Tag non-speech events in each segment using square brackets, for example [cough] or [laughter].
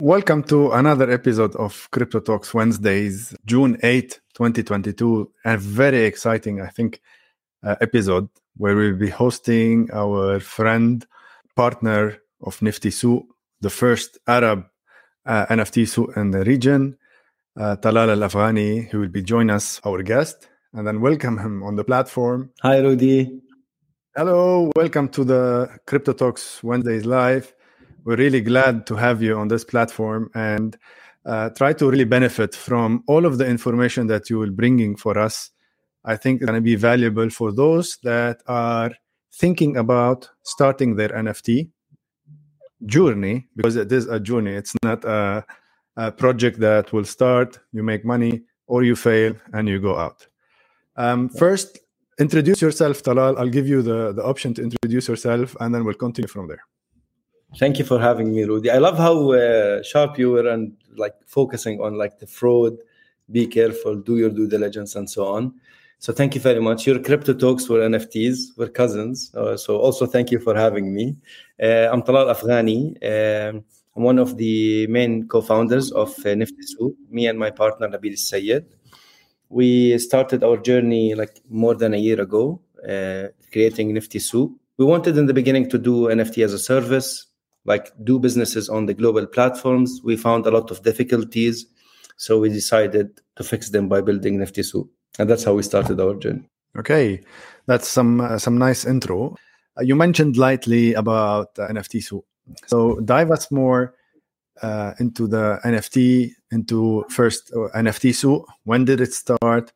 Welcome to another episode of Crypto Talks Wednesdays, June 8, 2022. A very exciting, I think, uh, episode where we'll be hosting our friend, partner of Nifty Souq, the first Arab uh, NFT souq in the region, uh, Talal Alafghani, who will be joining us, our guest, and then welcome him on the platform. Hi, Rudy. Hello, welcome to the Crypto Talks Wednesdays live we're really glad to have you on this platform and uh, try to really benefit from all of the information that you will bringing for us. I think it's going to be valuable for those that are thinking about starting their NFT journey because it is a journey. It's not a, a project that will start, you make money, or you fail and you go out. Um, first, introduce yourself, Talal. I'll give you the, the option to introduce yourself and then we'll continue from there. Thank you for having me, Rudy. I love how uh, sharp you were and like focusing on like the fraud. Be careful, do your due diligence, and so on. So thank you very much. Your crypto talks were NFTs, we're cousins. Uh, so also thank you for having me. Uh, I'm Talal Afghani. Um, I'm one of the main co-founders of uh, Nifty. Me and my partner Nabil Sayed. We started our journey like more than a year ago, uh, creating Nifty. We wanted in the beginning to do NFT as a service, like do businesses on the global platforms, we found a lot of difficulties. So we decided to fix them by building Nifty Souq. And that's how we started our journey. Okay, that's some uh, some nice intro. Uh, you mentioned lightly about uh. So dive us more uh, into the NFT, into first uh, NFT. When did it start?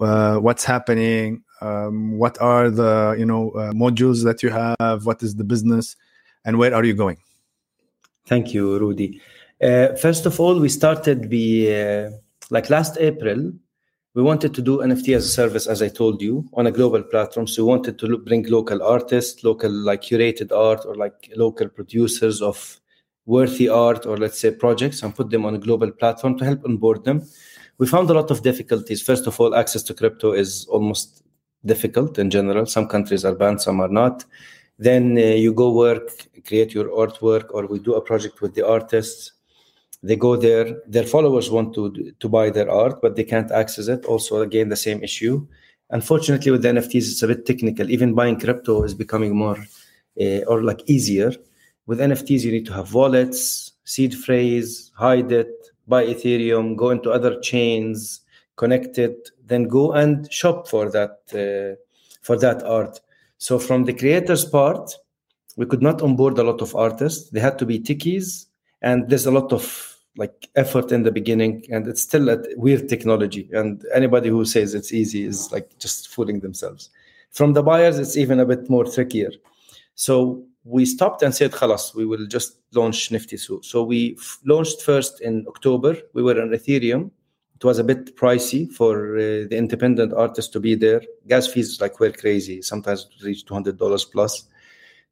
Uh, what's happening? Um, what are the you know uh, modules that you have? What is the business, and where are you going? Thank you, Rudy. Uh, first of all, we started the uh, like last April. We wanted to do NFT as a service, as I told you, on a global platform. So we wanted to bring local artists, local like curated art, or like local producers of worthy art, or let's say projects, and put them on a global platform to help onboard them. We found a lot of difficulties. First of all, access to crypto is almost difficult in general. Some countries are banned, some are not. Then uh, you go work, create your artwork, or we do a project with the artists. They go there. Their followers want to to buy their art, but they can't access it. Also, again, the same issue. Unfortunately, with the NFTs, it's a bit technical. Even buying crypto is becoming more uh, or like easier. With NFTs, you need to have wallets, seed phrase, hide it, buy Ethereum, go into other chains, connect it, then go and shop for that uh, for that art. So from the creators part, we could not onboard a lot of artists. They had to be techies, and there's a lot of like effort in the beginning, and it's still a weird technology. And anybody who says it's easy is like just fooling themselves. From the buyers, it's even a bit more trickier. So we stopped and said, "Khalas, we will just launch Nifty Souq." So we f- launched first in October. We were on Ethereum it was a bit pricey for uh, the independent artists to be there. Gas fees like were crazy. Sometimes it reached two hundred dollars plus.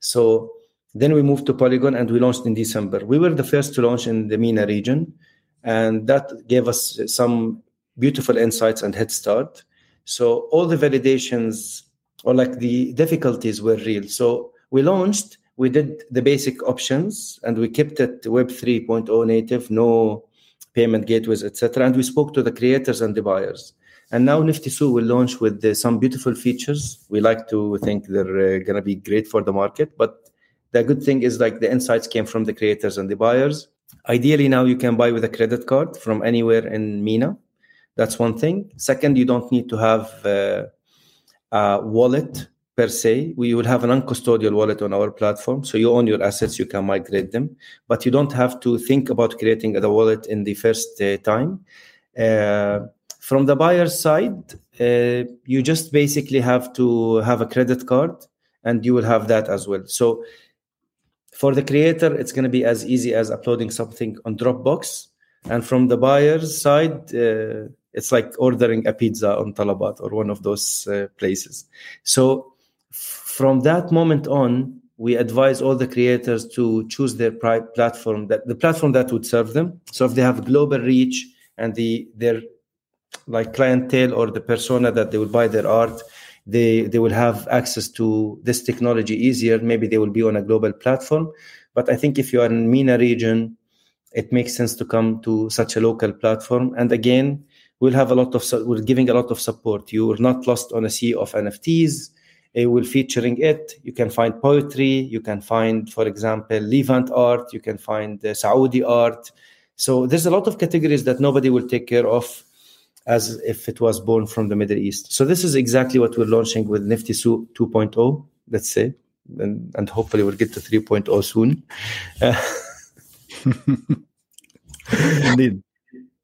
So then we moved to Polygon and we launched in December. We were the first to launch in the MENA region, and that gave us some beautiful insights and head start. So all the validations or like the difficulties were real. So we launched. We did the basic options and we kept it Web 3.0 native, no payment gateways, etc. And we spoke to the creators and the buyers. And now Nifty Souq will launch with uh, some beautiful features. We like to think they're uh, going to be great for the market. But the good thing is like the insights came from the creators and the buyers. Ideally, now you can buy with a credit card from anywhere in MENA. That's one thing. Second, you don't need to have uh, a wallet per se. We will have an uncustodial wallet on our platform. So you own your assets, you can migrate them, but you don't have to think about creating a wallet in the first uh, time. Uh, from the buyer's side, uh, you just basically have to have a credit card and you will have that as well. So for the creator, it's going to be as easy as uploading something on Dropbox. And from the buyer's side, uh, it's like ordering a pizza on Talabat or one of those uh, places. So from that moment on, we advise all the creators to choose their platform that the platform that would serve them. So if they have global reach and the their like clientele or the persona that they will buy their art, they they will have access to this technology easier. Maybe they will be on a global platform. But I think if you are in MENA region, it makes sense to come to such a local platform. And again, we'll have a lot of we're giving a lot of support. You are not lost on a sea of NFTs. It will featuring it. You can find poetry. You can find, for example, Levant art. You can find uh, Saudi art. So there's a lot of categories that nobody will take care of as if it was born from the Middle East. So this is exactly what we're launching with Nifty 2.0, let's say, and, and hopefully we'll get to 3.0 soon. Uh, [laughs] Indeed.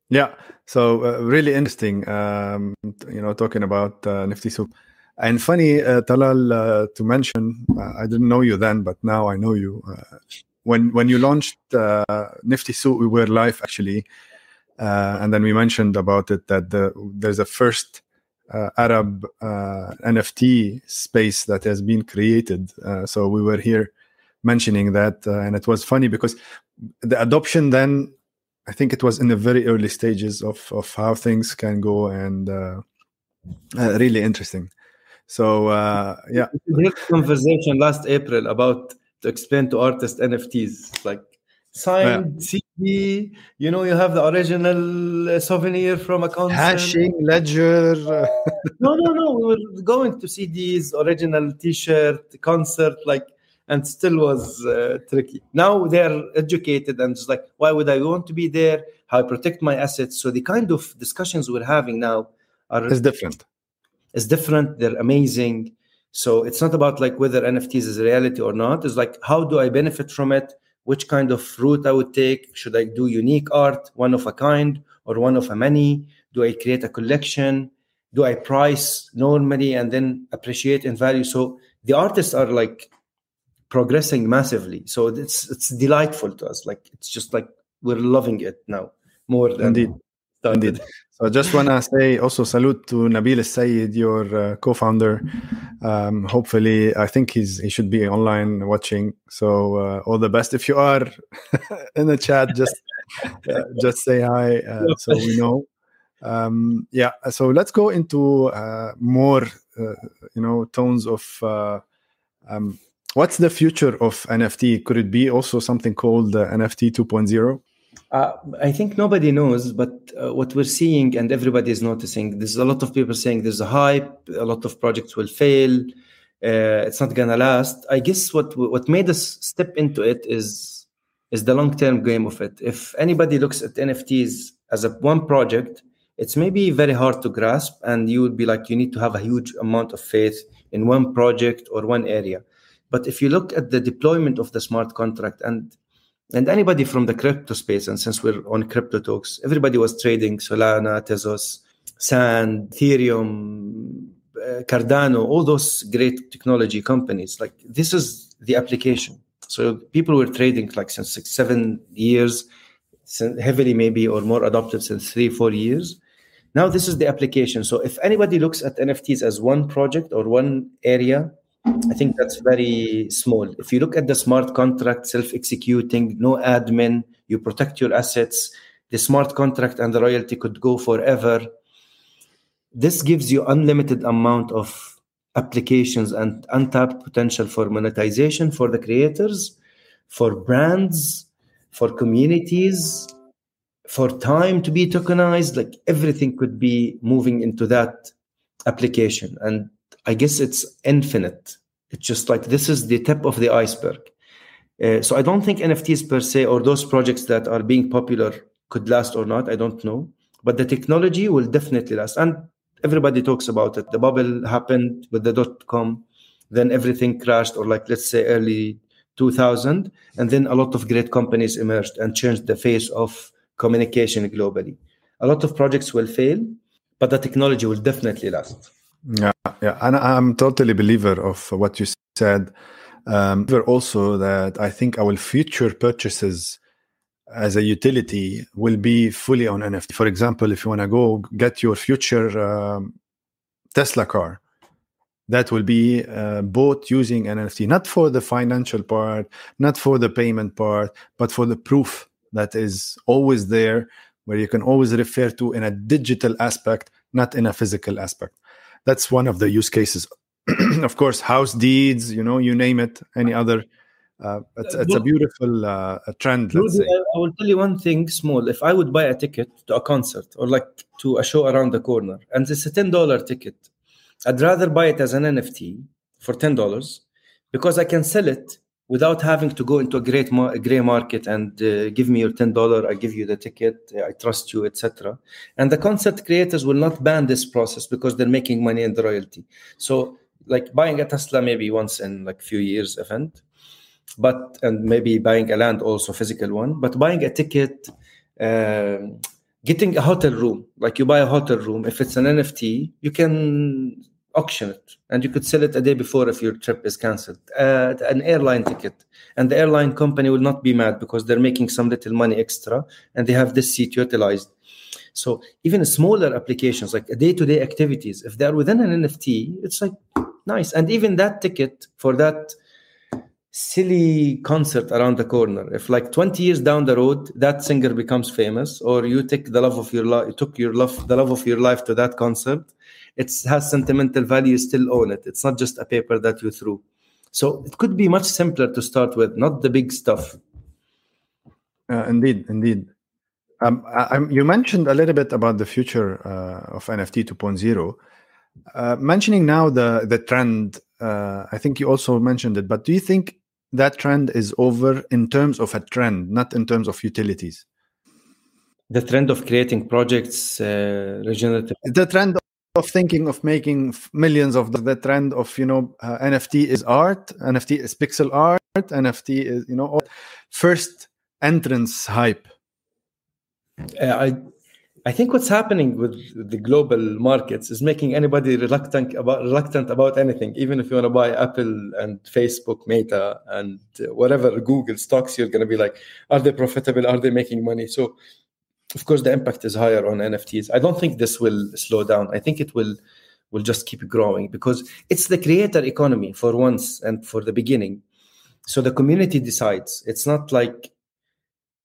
Yeah. So uh, really interesting. Um, you know, talking about uh, Nifty Souq. And funny, uh, Talal, uh, to mention, uh, I didn't know you then, but now I know you. Uh, when when you launched Nifty Souq, we were live actually, and then we mentioned about it that the, there's a first Arab NFT space that has been created. so we were here mentioning that, and it was funny because the adoption then I think it was in the very early stages of of how things can go and uh, uh, really interesting. So uh, yeah, we conversation last April about to explain to artists NFTs like signed yeah. You know, you have the original uh, souvenir from a concert. Hashing ledger. [laughs] no, no, no. We were going to see these original T-shirt, concert, like and still was uh, tricky. Now they're educated and just like, why would I want to be there? How I protect my assets? So the kind of discussions we're having now are is different. It's different. They're amazing. So it's not about like whether NFTs is a reality or not. It's like how do I benefit from it? Which kind of route I would take? Should I do unique art, one of a kind, or one of a many? Do I create a collection? Do I price normally and then appreciate in value? So the artists are like progressing massively. So it's it's delightful to us. Like it's just like we're loving it now more than indeed. Started. Indeed. So I just want to say also salute to Nabil Sayed, your uh, co-founder. Um, hopefully, I think he's he should be online watching. So uh, all the best. If you are [laughs] in the chat, just uh, just say hi uh, [laughs] so we know. Um, yeah. So let's go into uh, more, uh, you know, tones of um, What's the future of NFT? Could it be also something called uh, NFT 2.0? Uh, I think nobody knows, but uh, what we're seeing and everybody is noticing, there's a lot of people saying there's a hype, a lot of projects will fail, uh, it's not gonna last. I guess what what made us step into it is is the long term game of it. If anybody looks at NFTs as a one project, it's maybe very hard to grasp, and you would be like, you need to have a huge amount of faith in one project or one area. But if you look at the deployment of the smart contract and and anybody from the crypto space, and since we're on crypto talks, everybody was trading Solana, Tezos, Sand, Ethereum, uh, Cardano, all those great technology companies. Like this is the application. So people were trading like since six, seven years, heavily maybe or more adopted since three, four years. Now this is the application. So if anybody looks at NFTs as one project or one area, I think that's very small. If you look at the smart contract, self executing, no admin, you protect your assets, the smart contract and the royalty could go forever. This gives you unlimited amount of applications and untapped potential for monetization for the creators, for brands, for communities, for time to be tokenized. Like everything could be moving into that application. And I guess it's infinite. It's just like this is the tip of the iceberg. Uh, so I don't think NFTs per se or those projects that are being popular could last or not. I don't know, but the technology will definitely last. And everybody talks about it. The bubble happened with the dot com, then everything crashed, or like let's say early 2000, and then a lot of great companies emerged and changed the face of communication globally. A lot of projects will fail, but the technology will definitely last. Yeah, yeah, and I'm totally believer of what you said. Um, also that I think our future purchases as a utility will be fully on NFT. For example, if you want to go get your future um, Tesla car, that will be uh, bought using NFT, not for the financial part, not for the payment part, but for the proof that is always there, where you can always refer to in a digital aspect, not in a physical aspect that's one of the use cases [clears throat] of course house deeds you know you name it any other uh, it's, it's a beautiful uh, trend. Let's say. I will tell you one thing small. If I would buy a ticket to a concert or like to a show around the corner, and it's a ten dollar ticket, I'd rather buy it as an NFT for ten dollars because I can sell it without having to go into a great gray market and uh, give me your ten dollar. I give you the ticket. I trust you, etc. And the concert creators will not ban this process because they're making money in the royalty. So, like buying a Tesla maybe once in like few years event but and maybe buying a land also physical one but buying a ticket um, getting a hotel room like you buy a hotel room if it's an nft you can auction it and you could sell it a day before if your trip is cancelled. Uh, an airline ticket. And the airline company will not be mad because they're making some little money extra and they have this seat utilized. So even smaller applications like day-to-day activities if they're within an nft it's like nice. And even that ticket for that silly concert around the corner if like 20 years down the road that singer becomes famous or you take the love of your life took your love the love of your life to that concert it has sentimental value still own it it's not just a paper that you threw so it could be much simpler to start with not the big stuff uh, indeed indeed um, I, you mentioned a little bit about the future uh, of nft 2.0 uh, mentioning now the the trend uh, I think you also mentioned it, but do you think that trend is over in terms of a trend, not in terms of utilities? The trend of creating projects, uh, regenerative. The trend of thinking of making millions of the, trend of you know uh, NFT is art, NFT is pixel art, NFT is you know first entrance hype. Uh, I I think what's happening with the global markets is making anybody reluctant about reluctant about anything. Even if you want to buy Apple and Facebook, Meta, and whatever Google stocks, you're going to be like, are they profitable? Are they making money? So, of course, the impact is higher on NFTs. I don't think this will slow down. I think it will will just keep growing because it's the creator economy for once and for the beginning. So the community decides. It's not like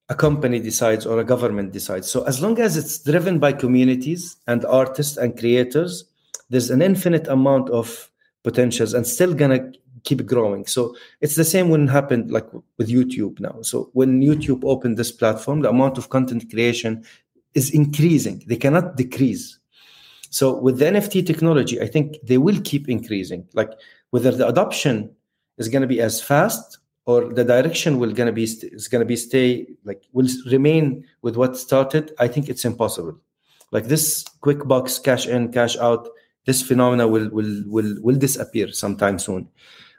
a company decides or a government decides. So as long as it's driven by communities and artists and creators, there's an infinite amount of potentials and still gonna keep growing. So it's the same when it happened like with YouTube now. So when YouTube opened this platform, the amount of content creation is increasing. They cannot decrease. So with the NFT technology, I think they will keep increasing. Like whether the adoption is going to be as fast or the direction will gonna be is gonna be stay like will remain with what started i think it's impossible like this quick box cash in cash out this phenomena will will will will disappear sometime soon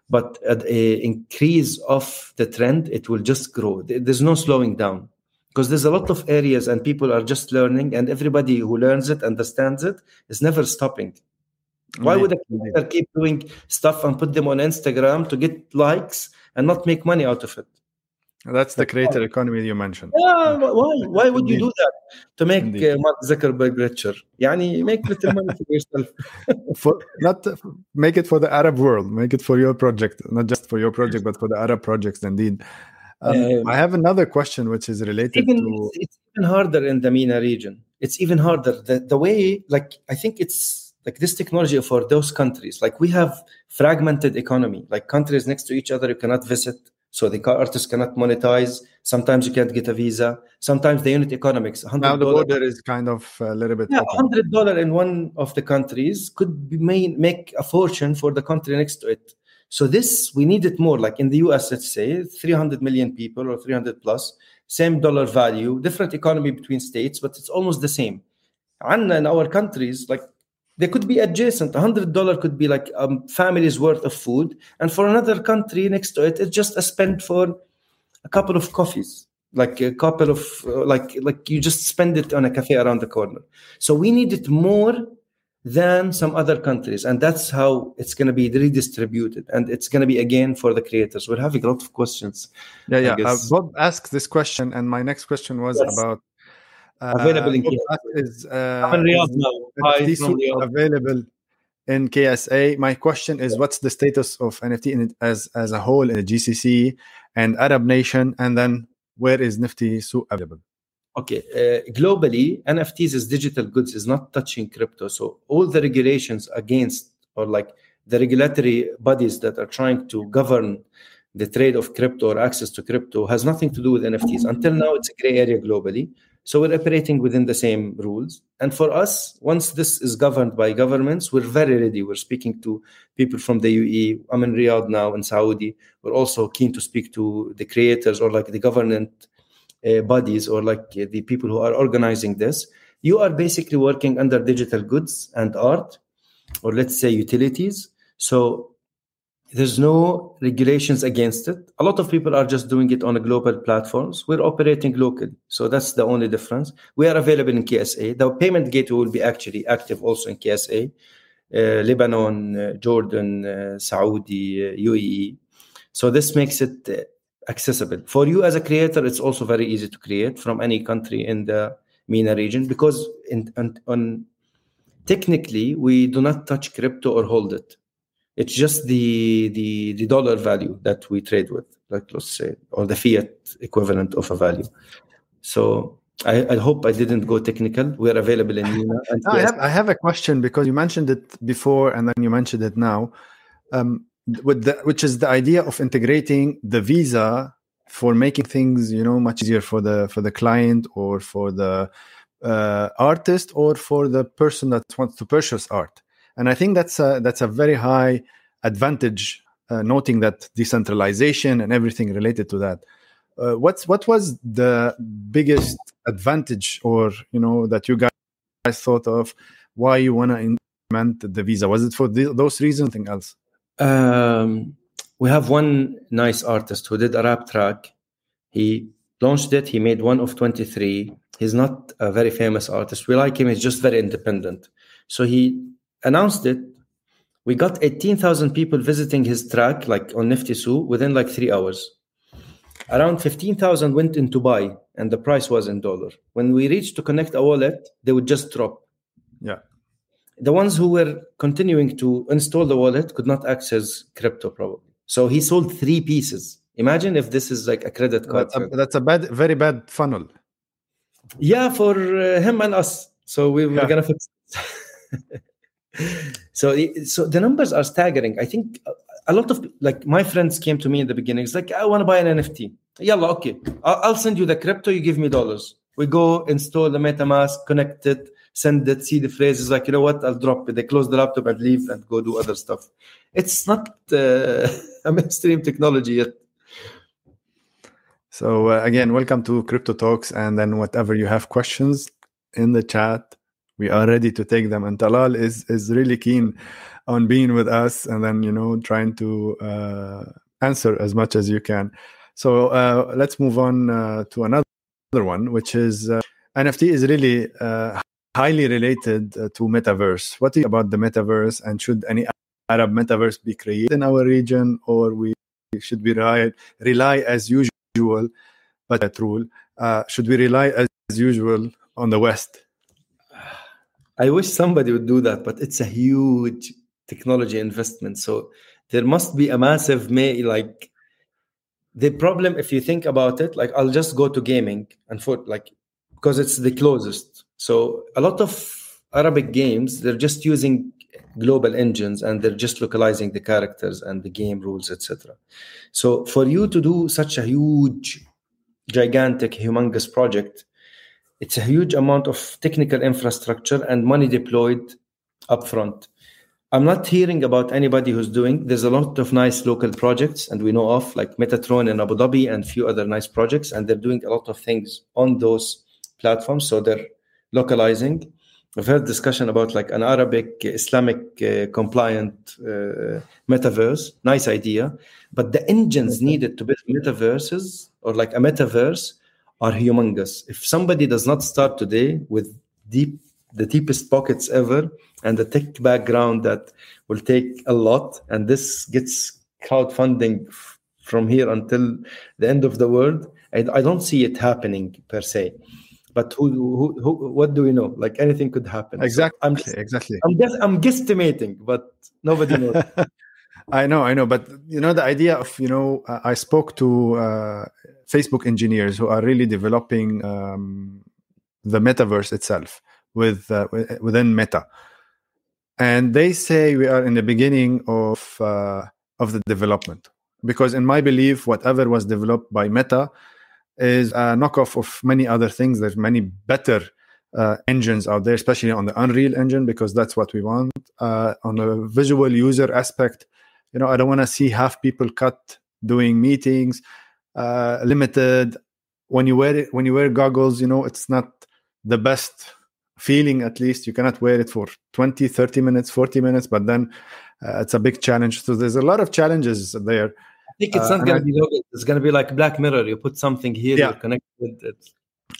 but at a increase of the trend it will just grow. There's no slowing down because there's a lot of areas and people are just learning and everybody who learns it understands it is never stopping. Why would a creator keep doing stuff and put them on instagram to get likes and not make money out of it. That's the creator economy you mentioned. Yeah, why? Why would you do that to make uh, Mark Zuckerberg richer? Yani make little money for yourself. [laughs] for not make it for the Arab world. Make it for your project, not just for your project, but for the Arab projects. Indeed. Um, um, I have another question which is related even, to. It's even harder in the MENA region. It's even harder. The, the way, like, I think it's like this technology for those countries like we have fragmented economy like countries next to each other you cannot visit so the artists cannot monetize. Sometimes you can't get a visa. Sometimes the unit economics now the border is kind of uh, a little bit yeah, hundred dollar in one of the countries could be main, make a fortune for the country next to it. So this we need it more. Like in the us let's say 300 million people or 300 plus same dollar value different economy between states but it's almost the same. And in our countries like they could be adjacent. A hundred dollar could be like a family's worth of food, and for another country next to it, it's just a spend for a couple of coffees, like a couple of uh, like like you just spend it on a cafe around the corner. So we need it more than some other countries, and that's how it's going to be redistributed, and it's going to be again for the creators. We're having a lot of questions. Yeah, yeah. Uh, Bob asked this question, and my next question was yes. about available in KSA. Is, uh, is available in KSA. My question is, what's the status of NFT in it as as a whole in the GCC and Arab Nation, and then where is Nifty Souq available? Okay, uh, globally, NFTs as digital goods is not touching crypto. So all the regulations against or like the regulatory bodies that are trying to govern the trade of crypto or access to crypto has nothing to do with NFTs. Until now, it's a gray area globally. So we're operating within the same rules. And for us, once this is governed by governments, we're very ready. We're speaking to people from the UAE. I'm in Riyadh now in Saudi. We're also keen to speak to the creators or like the government uh, bodies or like uh, the people who are organizing this. You are basically working under digital goods and art, or let's say utilities. So there's no regulations against it. A lot of people are just doing it on global platforms. We're operating locally, so that's the only difference. We are available in KSA. The payment gateway will be actually active also in KSA, uh, Lebanon, uh, Jordan, uh, Saudi, UAE. Uh, so this makes it uh, accessible for you as a creator. It's also very easy to create from any country in the MENA region because in, on, on technically we do not touch crypto or hold it it's just the the the dollar value that we trade with, like let's say, or the fiat equivalent of a value. So I, I hope I didn't go technical. We're available in MENA. no, I, have, I have a question because you mentioned it before and then you mentioned it now. Um, with the, which is the idea of integrating the visa for making things you know much easier for the for the client or for the uh, artist or for the person that wants to purchase art and I think that's a, that's a very high advantage, uh, noting that decentralization and everything related to that. Uh, what's what was the biggest advantage, or you know, that you guys thought of why you want to implement the visa? Was it for the, those reasons? Or anything else? Um, we have one nice artist who did a rap track. He launched it. He made one of twenty three. He's not a very famous artist. We like him. He's just very independent. So he announced it, we got 18,000 people visiting his track, like on Nifty Souq, within like three hours. Around 15,000 went into buy, and the price was in dollar. When we reached to connect a wallet, they would just drop. Yeah. The ones who were continuing to install the wallet could not access crypto, probably. So he sold three pieces. Imagine if this is like a credit card. That's a, that's a bad, very bad funnel. Yeah, for uh, him and us. So we were gonna fix. [laughs] [laughs] so so the numbers are staggering. I think a lot of like my friends came to me in the beginning. It's like i want to buy an nft yeah okay. I'll send you the crypto you give me dollars. We go install the metamask connect it send it see the phrases like you know what? I'll drop it. They close the laptop and leave and go do other stuff. It's not uh, [laughs] a mainstream technology yet. So uh, again welcome to crypto talks and then whatever you have questions in the chat we are ready to take them. And talal is is really keen on being with us and then you know trying to uh, answer as much as you can. So uh, let's move on uh, to another one which is uh, nft is really uh, highly related uh, to metaverse. What do you about the metaverse and should any arab metaverse be created in our region or we should we rely, rely as usual but that rule should we rely as usual on the west I wish somebody would do that, but it's a huge technology investment. So there must be a massive may like the problem if you think about it like i'll just go to gaming and for like because it's the closest so a lot of arabic games they're just using global engines and they're just localizing the characters and the game rules etc so for you to do such a huge gigantic humongous project it's a huge amount of technical infrastructure and money deployed upfront. I'm not hearing about anybody who's doing. There's a lot of nice local projects, and we know of like Metatron in Abu Dhabi and a few other nice projects, and they're doing a lot of things on those platforms. So they're localizing. I've heard discussion about like an Arabic Islamic uh, compliant uh, metaverse. Nice idea, but the engines needed to build metaverses or like a metaverse are humongous. If somebody does not start today with deep the deepest pockets ever and the tech background that will take a lot, and this gets crowdfunding from here until the end of the world, I, I don't see it happening per se. But who, who, who, what do we know? Like anything could happen. Exactly. So I'm just, exactly. I'm guess, I'm guesstimating, but nobody knows. [laughs] I know, I know, but you know the idea of you know I spoke to uh, Facebook engineers who are really developing um, the metaverse itself with uh, within Meta, and they say we are in the beginning of uh, of the development. because in my belief whatever was developed by meta is a knockoff of many other things there's many better uh, engines out there especially on the unreal engine because that's what we want uh, on the visual user aspect you know i don't want to see half people cut doing meetings uh, limited. When you wear it when you wear goggles you know it's not the best feeling at least. You cannot wear it for 20 30 minutes 40 minutes but then uh, it's a big challenge. So there's a lot of challenges there i think it's not uh, going to be it's going to be like black mirror. You put something here yeah. you're connected it's...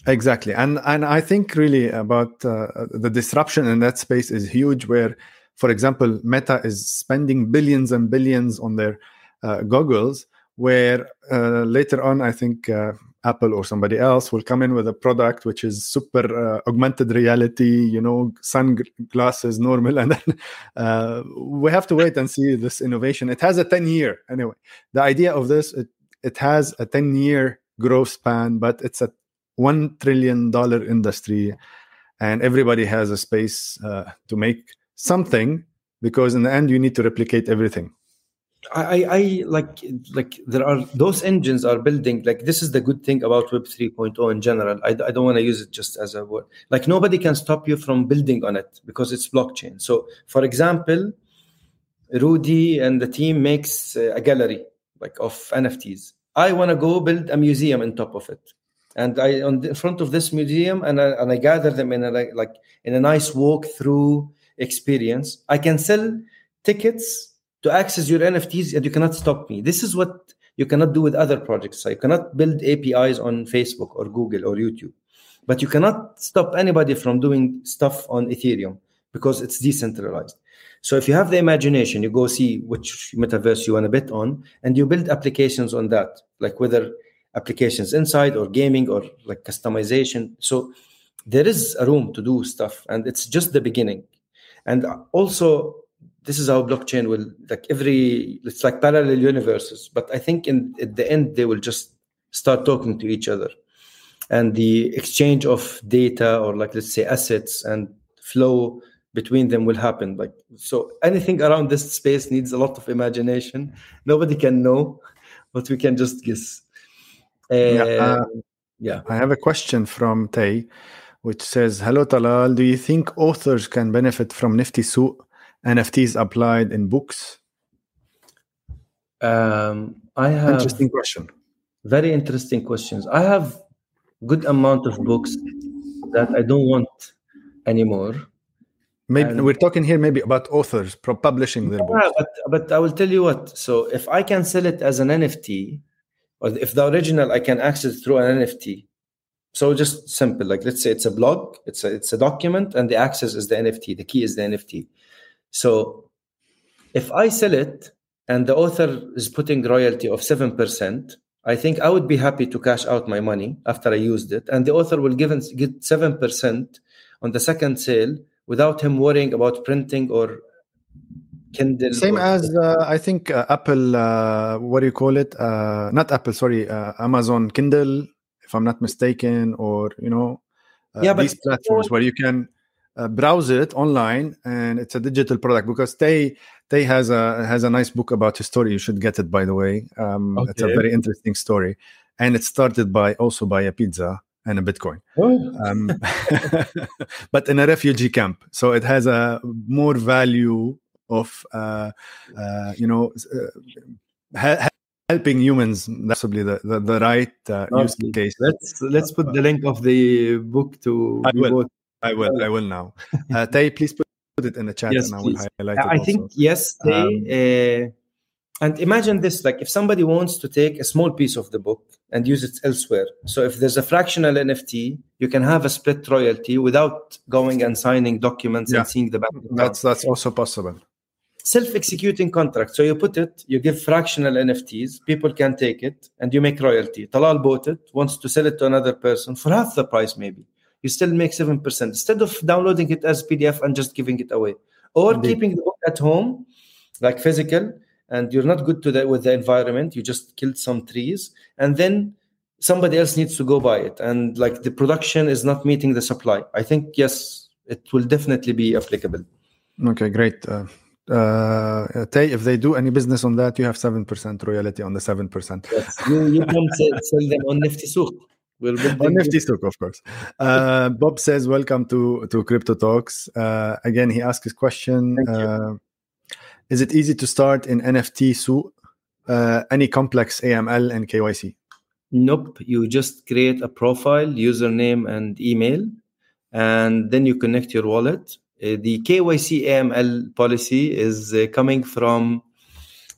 exactly. And and i think really about uh, the disruption in that space is huge where for example meta is spending billions and billions on their uh, goggles where uh, later on i think uh, Apple or somebody else will come in with a product which is super uh, augmented reality, you know, sunglasses, normal, and then [laughs] uh, we have to wait and see this innovation. It has a 10 year anyway. The idea of this, it, it has a 10 year growth span, but it's a one trillion dollar industry, and everybody has a space uh, to make something because in the end you need to replicate everything. I, I like like there are those engines are building like this is the good thing about web 3.0 in general. I, I don't want to use it just as a word. Like nobody can stop you from building on it because it's blockchain. So for example rudy and the team makes a gallery like of nfts i want to go build a museum on top of it. And i on the front of this museum and I, and I gather them in a like, like in a nice walk through experience i can sell tickets to access your NFTs and you cannot stop me. This is what you cannot do with other projects. So you cannot build APIs on Facebook or Google or YouTube, but you cannot stop anybody from doing stuff on Ethereum because it's decentralized. So if you have the imagination, you go see which metaverse you want to bet on, and you build applications on that, like whether applications inside or gaming or like customization. So there is a room to do stuff, and it's just the beginning. And also, this is how blockchain will like every it's like parallel universes. But i think in at the end they will just start talking to each other. And the exchange of data or like let's say assets and flow between them will happen. Like so anything around this space needs a lot of imagination. Nobody can know but we can just guess. Uh, yeah, uh, yeah. I have a question from tay which says hello talal do you think authors can benefit from nifty Souq NFTs applied in books? Um, I have interesting question. Very interesting questions. I have good amount of books that I don't want anymore. Maybe and we're talking here maybe about authors publishing their books. but, but I will tell you what. So if I can sell it as an NFT, or if the original I can access through an NFT. So just simple, like let's say it's a blog, it's a it's a document, and the access is the NFT. The key is the NFT. So if I sell it and the author is putting royalty of 7%, I think I would be happy to cash out my money after I used it. And the author will give get 7% on the second sale without him worrying about printing or Kindle. Same or, as uh, I think uh, Apple, uh, what do you call it? Uh, not Apple, sorry, uh, Amazon Kindle, if I'm not mistaken, or, you know, uh, yeah, these platforms where you can uh, browse it online and it's a digital product because they they has a has a nice book about his story you should get it by the way um, okay. it's a very interesting story and it started by also by a pizza and a bitcoin oh. um, [laughs] but in a refugee camp so it has a more value of uh, uh, you know uh, helping humans possibly the, the, the right uh, use case let's let's put the link of the book to I will. I will. I will now. [laughs] Uh, Tay, please put it in the chat, yes, and I will highlight it. I also. think yes, Tay. Um, uh, and imagine this: like if somebody wants to take a small piece of the book and use it elsewhere. So if there's a fractional NFT, you can have a split royalty without going and signing documents yeah. and seeing the back. That's that's also possible. Self-executing contract. So you put it, you give fractional NFTs, people can take it, and you make royalty. Talal bought it, wants to sell it to another person for half the price, maybe you still make 7% instead of downloading it as PDF and just giving it away or Indeed. keeping the book at home like physical and you're not good to that with the environment you just killed some trees and then somebody else needs to go buy it and like the production is not meeting the supply i think yes it will definitely be applicable okay great uh, uh, Tay, if they do any business on that, you have 7% royalty on the 7%. Yes. You, you can [laughs] sell, sell them on Nifty Souq. We're on Nifty Souq, of course. Uh, Bob says, Welcome to, to Crypto Talks. Uh, again, he asked his question uh, Is it easy to start in NFT Souq? Uh, any complex AML and KYC? Nope. You just create a profile, username, and email, and then you connect your wallet the KYC AML policy is uh, coming from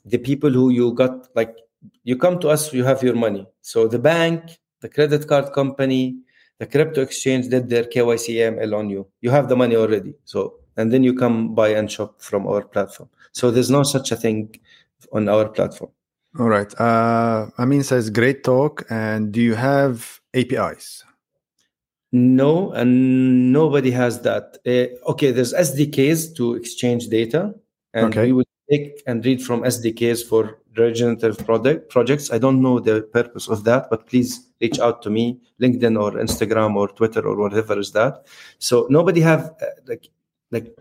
the people who you got like you come to us you have your money. So the bank the credit card company the crypto exchange did their KYC AML on you. You have the money already. So and then you come buy and shop from our platform. So there's no such a thing on our platform. All right. Uh amin says great talk. And do you have apis no, and nobody has that. Uh, okay, there's SDKs to exchange data, and okay. we would take and read from SDKs for regenerative product projects. I don't know the purpose of that, but please reach out to me, LinkedIn or Instagram or Twitter or whatever is that. So nobody have uh, like like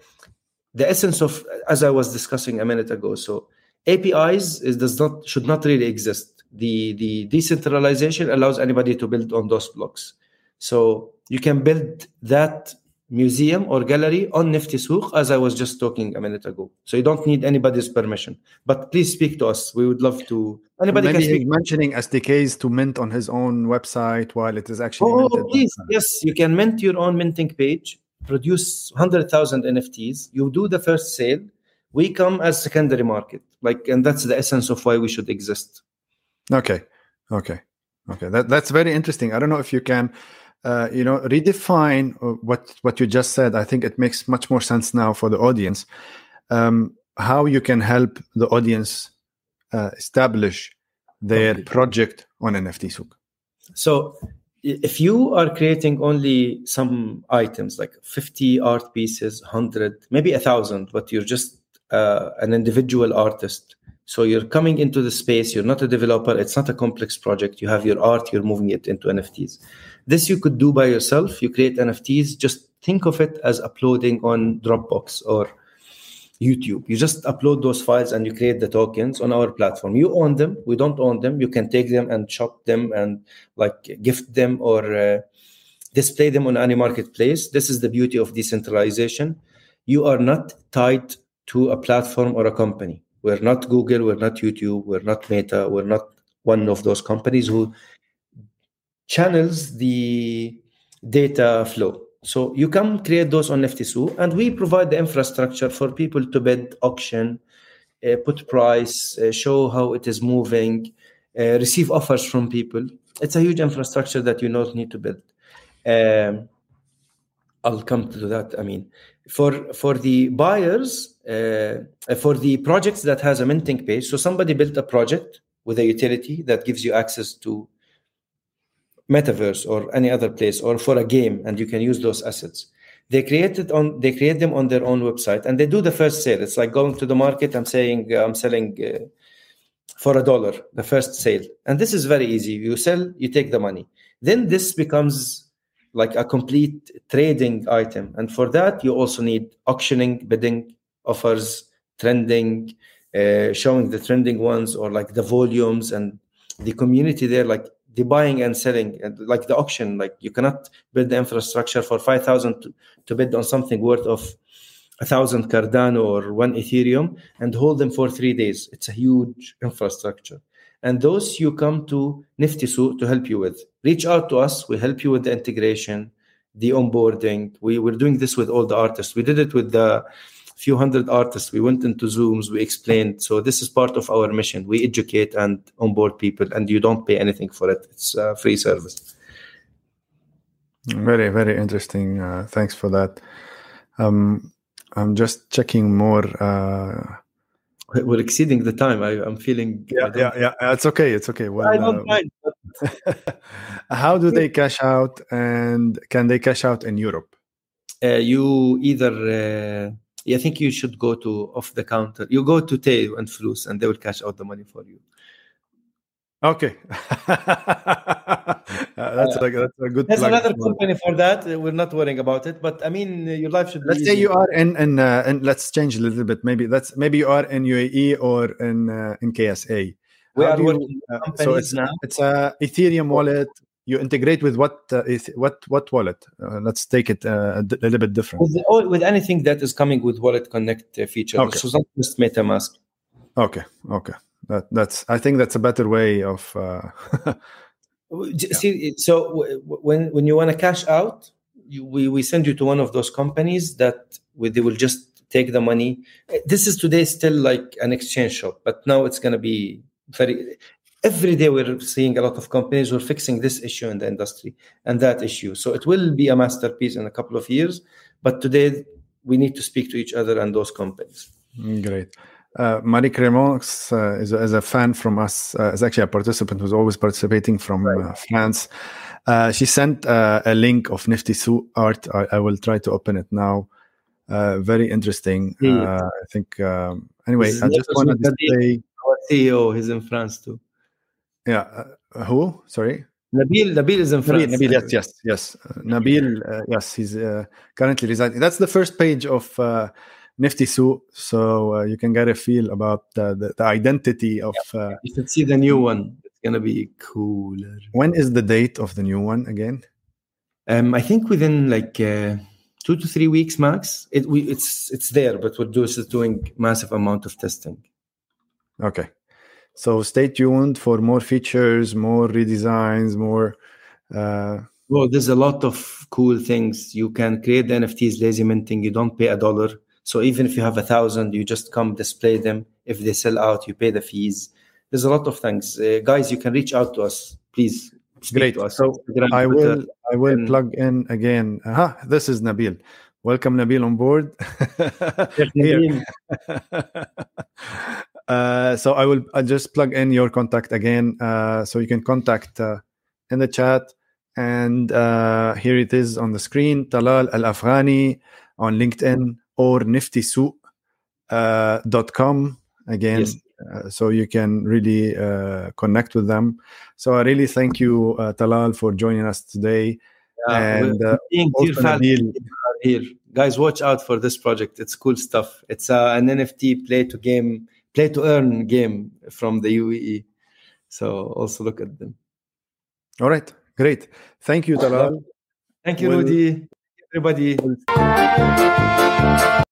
the essence of as I was discussing a minute ago. So APIs is does not should not really exist. The the decentralization allows anybody to build on those blocks. So you can build that museum or gallery on Nifty Souq, as I was just talking a minute ago. So you don't need anybody's permission. But please speak to us. We would love to. Anybody Maybe can speak. mentioning SDKs to mint on his own website while it is actually. Oh, please. Yes, you can mint your own minting page, produce 100,000 NFTs. You do the first sale. We come as secondary market. Like, and that's the essence of why we should exist. Okay. Okay. Okay. That, that's very interesting. I don't know if you can uh, you know redefine uh, what what you just said. I think it makes much more sense now for the audience. Um, how you can help the audience uh, establish their project on nft souq. So if you are creating only some items like 50 art pieces 100 maybe a thousand but you're just uh, an individual artist so you're coming into the space you're not a developer it's not a complex project you have your art you're moving it into nfts this you could do by yourself. You create NFTs. Just think of it as uploading on Dropbox or YouTube. You just upload those files and you create the tokens on our platform. You own them. We don't own them. You can take them and shop them and like gift them or uh, display them on any marketplace. This is the beauty of decentralization. You are not tied to a platform or a company. We're not Google. We're not YouTube. We're not Meta. We're not one of those companies who channels the data flow. So you can create those on Souq, and we provide the infrastructure for people to bid, auction, uh, put price, uh, show how it is moving, uh, receive offers from people. It's a huge infrastructure that you don't need to build. Um, I'll come to that. I mean, for for the buyers, uh, for the projects that has a minting page. So somebody built a project with a utility that gives you access to metaverse or any other place or for a game and you can use those assets. They create it on they create them on their own website and they do the first sale. It's like going to the market i'm saying uh, i'm selling uh, for a dollar the first sale. And this is very easy. You sell you take the money. Then this becomes like a complete trading item. And for that you also need auctioning bidding offers trending uh, showing the trending ones or like the volumes and the community there like the buying and selling like the auction like you cannot build the infrastructure for 5000 to, to bid on something worth of a thousand cardano or one ethereum and hold them for three days. It's a huge infrastructure. And those you come to nifty to help you with. Reach out to us. We help you with the integration the onboarding. We, we're doing this with all the artists. We did it with the few hundred artists. We went into Zooms, we explained. So this is part of our mission. We educate and onboard people, and you don't pay anything for it. It's a free service. Very, very interesting. Uh, thanks for that. Um, I'm just checking more. Uh... We're exceeding the time. I, am feeling. Yeah, yeah, yeah. It's okay. It's okay. Well, I don't uh, mind. [laughs] how do they cash out, and can they cash out in Europe? Uh, you either uh, I think you should go to off the counter. You go to Tay and Flus, and they will cash out the money for you. Okay, [laughs] uh, that's, uh, a, that's a good. There's another company for that. We're not worrying about it, but I mean, your life should. Let's say you are in, in uh, and let's change a little bit. Maybe that's maybe you are in UAE or in uh, in KSA. We How are working you, uh, so it's, now. It's a Ethereum wallet. You integrate with what uh, what what wallet? let's take it a little bit different. With, oh, with anything that is coming with Wallet Connect feature, okay. so not just MetaMask. Okay, okay that that's i think that's a better way of uh, [laughs] see so when when you want to cash out you, we, we send you to one of those companies that we, they will just take the money this is today still like an exchange shop but now it's going to be very every day we're seeing a lot of companies who are fixing this issue in the industry and that issue so it will be a masterpiece in a couple of years but today we need to speak to each other and those companies great uh, Marie Cremons uh, is, is, a fan from us, uh, is actually a participant who's always participating from uh, right. France. Uh, she sent uh, a link of Nifty Souq art. I, I, will try to open it now. very interesting. I think, um, anyway, I just want to display. Our CEO, he's in France too. Yeah. who? Sorry? Nabil, Nabil is in France. Nabil, Nabil yes, yes, yes. Nabil, yes, he's currently residing. That's the first page of Nifty Souq uh, you can get a feel about the, the, identity of. Uh, you should see the new one. It's gonna be cooler. When is the date of the new one again? Um, I think within like uh, two to three weeks max. It we it's it's there, but we're just doing massive amount of testing. Okay, so stay tuned for more features, more redesigns, more. Uh, well, there's a lot of cool things. You can create the NFTs lazy minting. You don't pay a dollar so even if you have a thousand, you just come display them. If they sell out, you pay the fees. There's a lot of things, uh, guys. You can reach out to us, please. Great. Us. So I will I will and, plug in again. Aha, this is Nabil. Welcome, Nabil, on board. [laughs] [laughs] uh, so I will I'll just plug in your contact again, uh, so you can contact uh, in the chat. And uh, here it is on the screen. Talal Alafghani on LinkedIn or niftysouq.com uh, again. Yes. Uh, so you can really uh, connect with them. So I really thank you, uh, Talal, for joining us today. and uh, here, guys, watch out for this project. It's cool stuff. It's uh, an NFT play to game, play to earn game from the UAE. So also look at them. All right, great. Thank you, Talal. Thank you, Rudy. Everybody.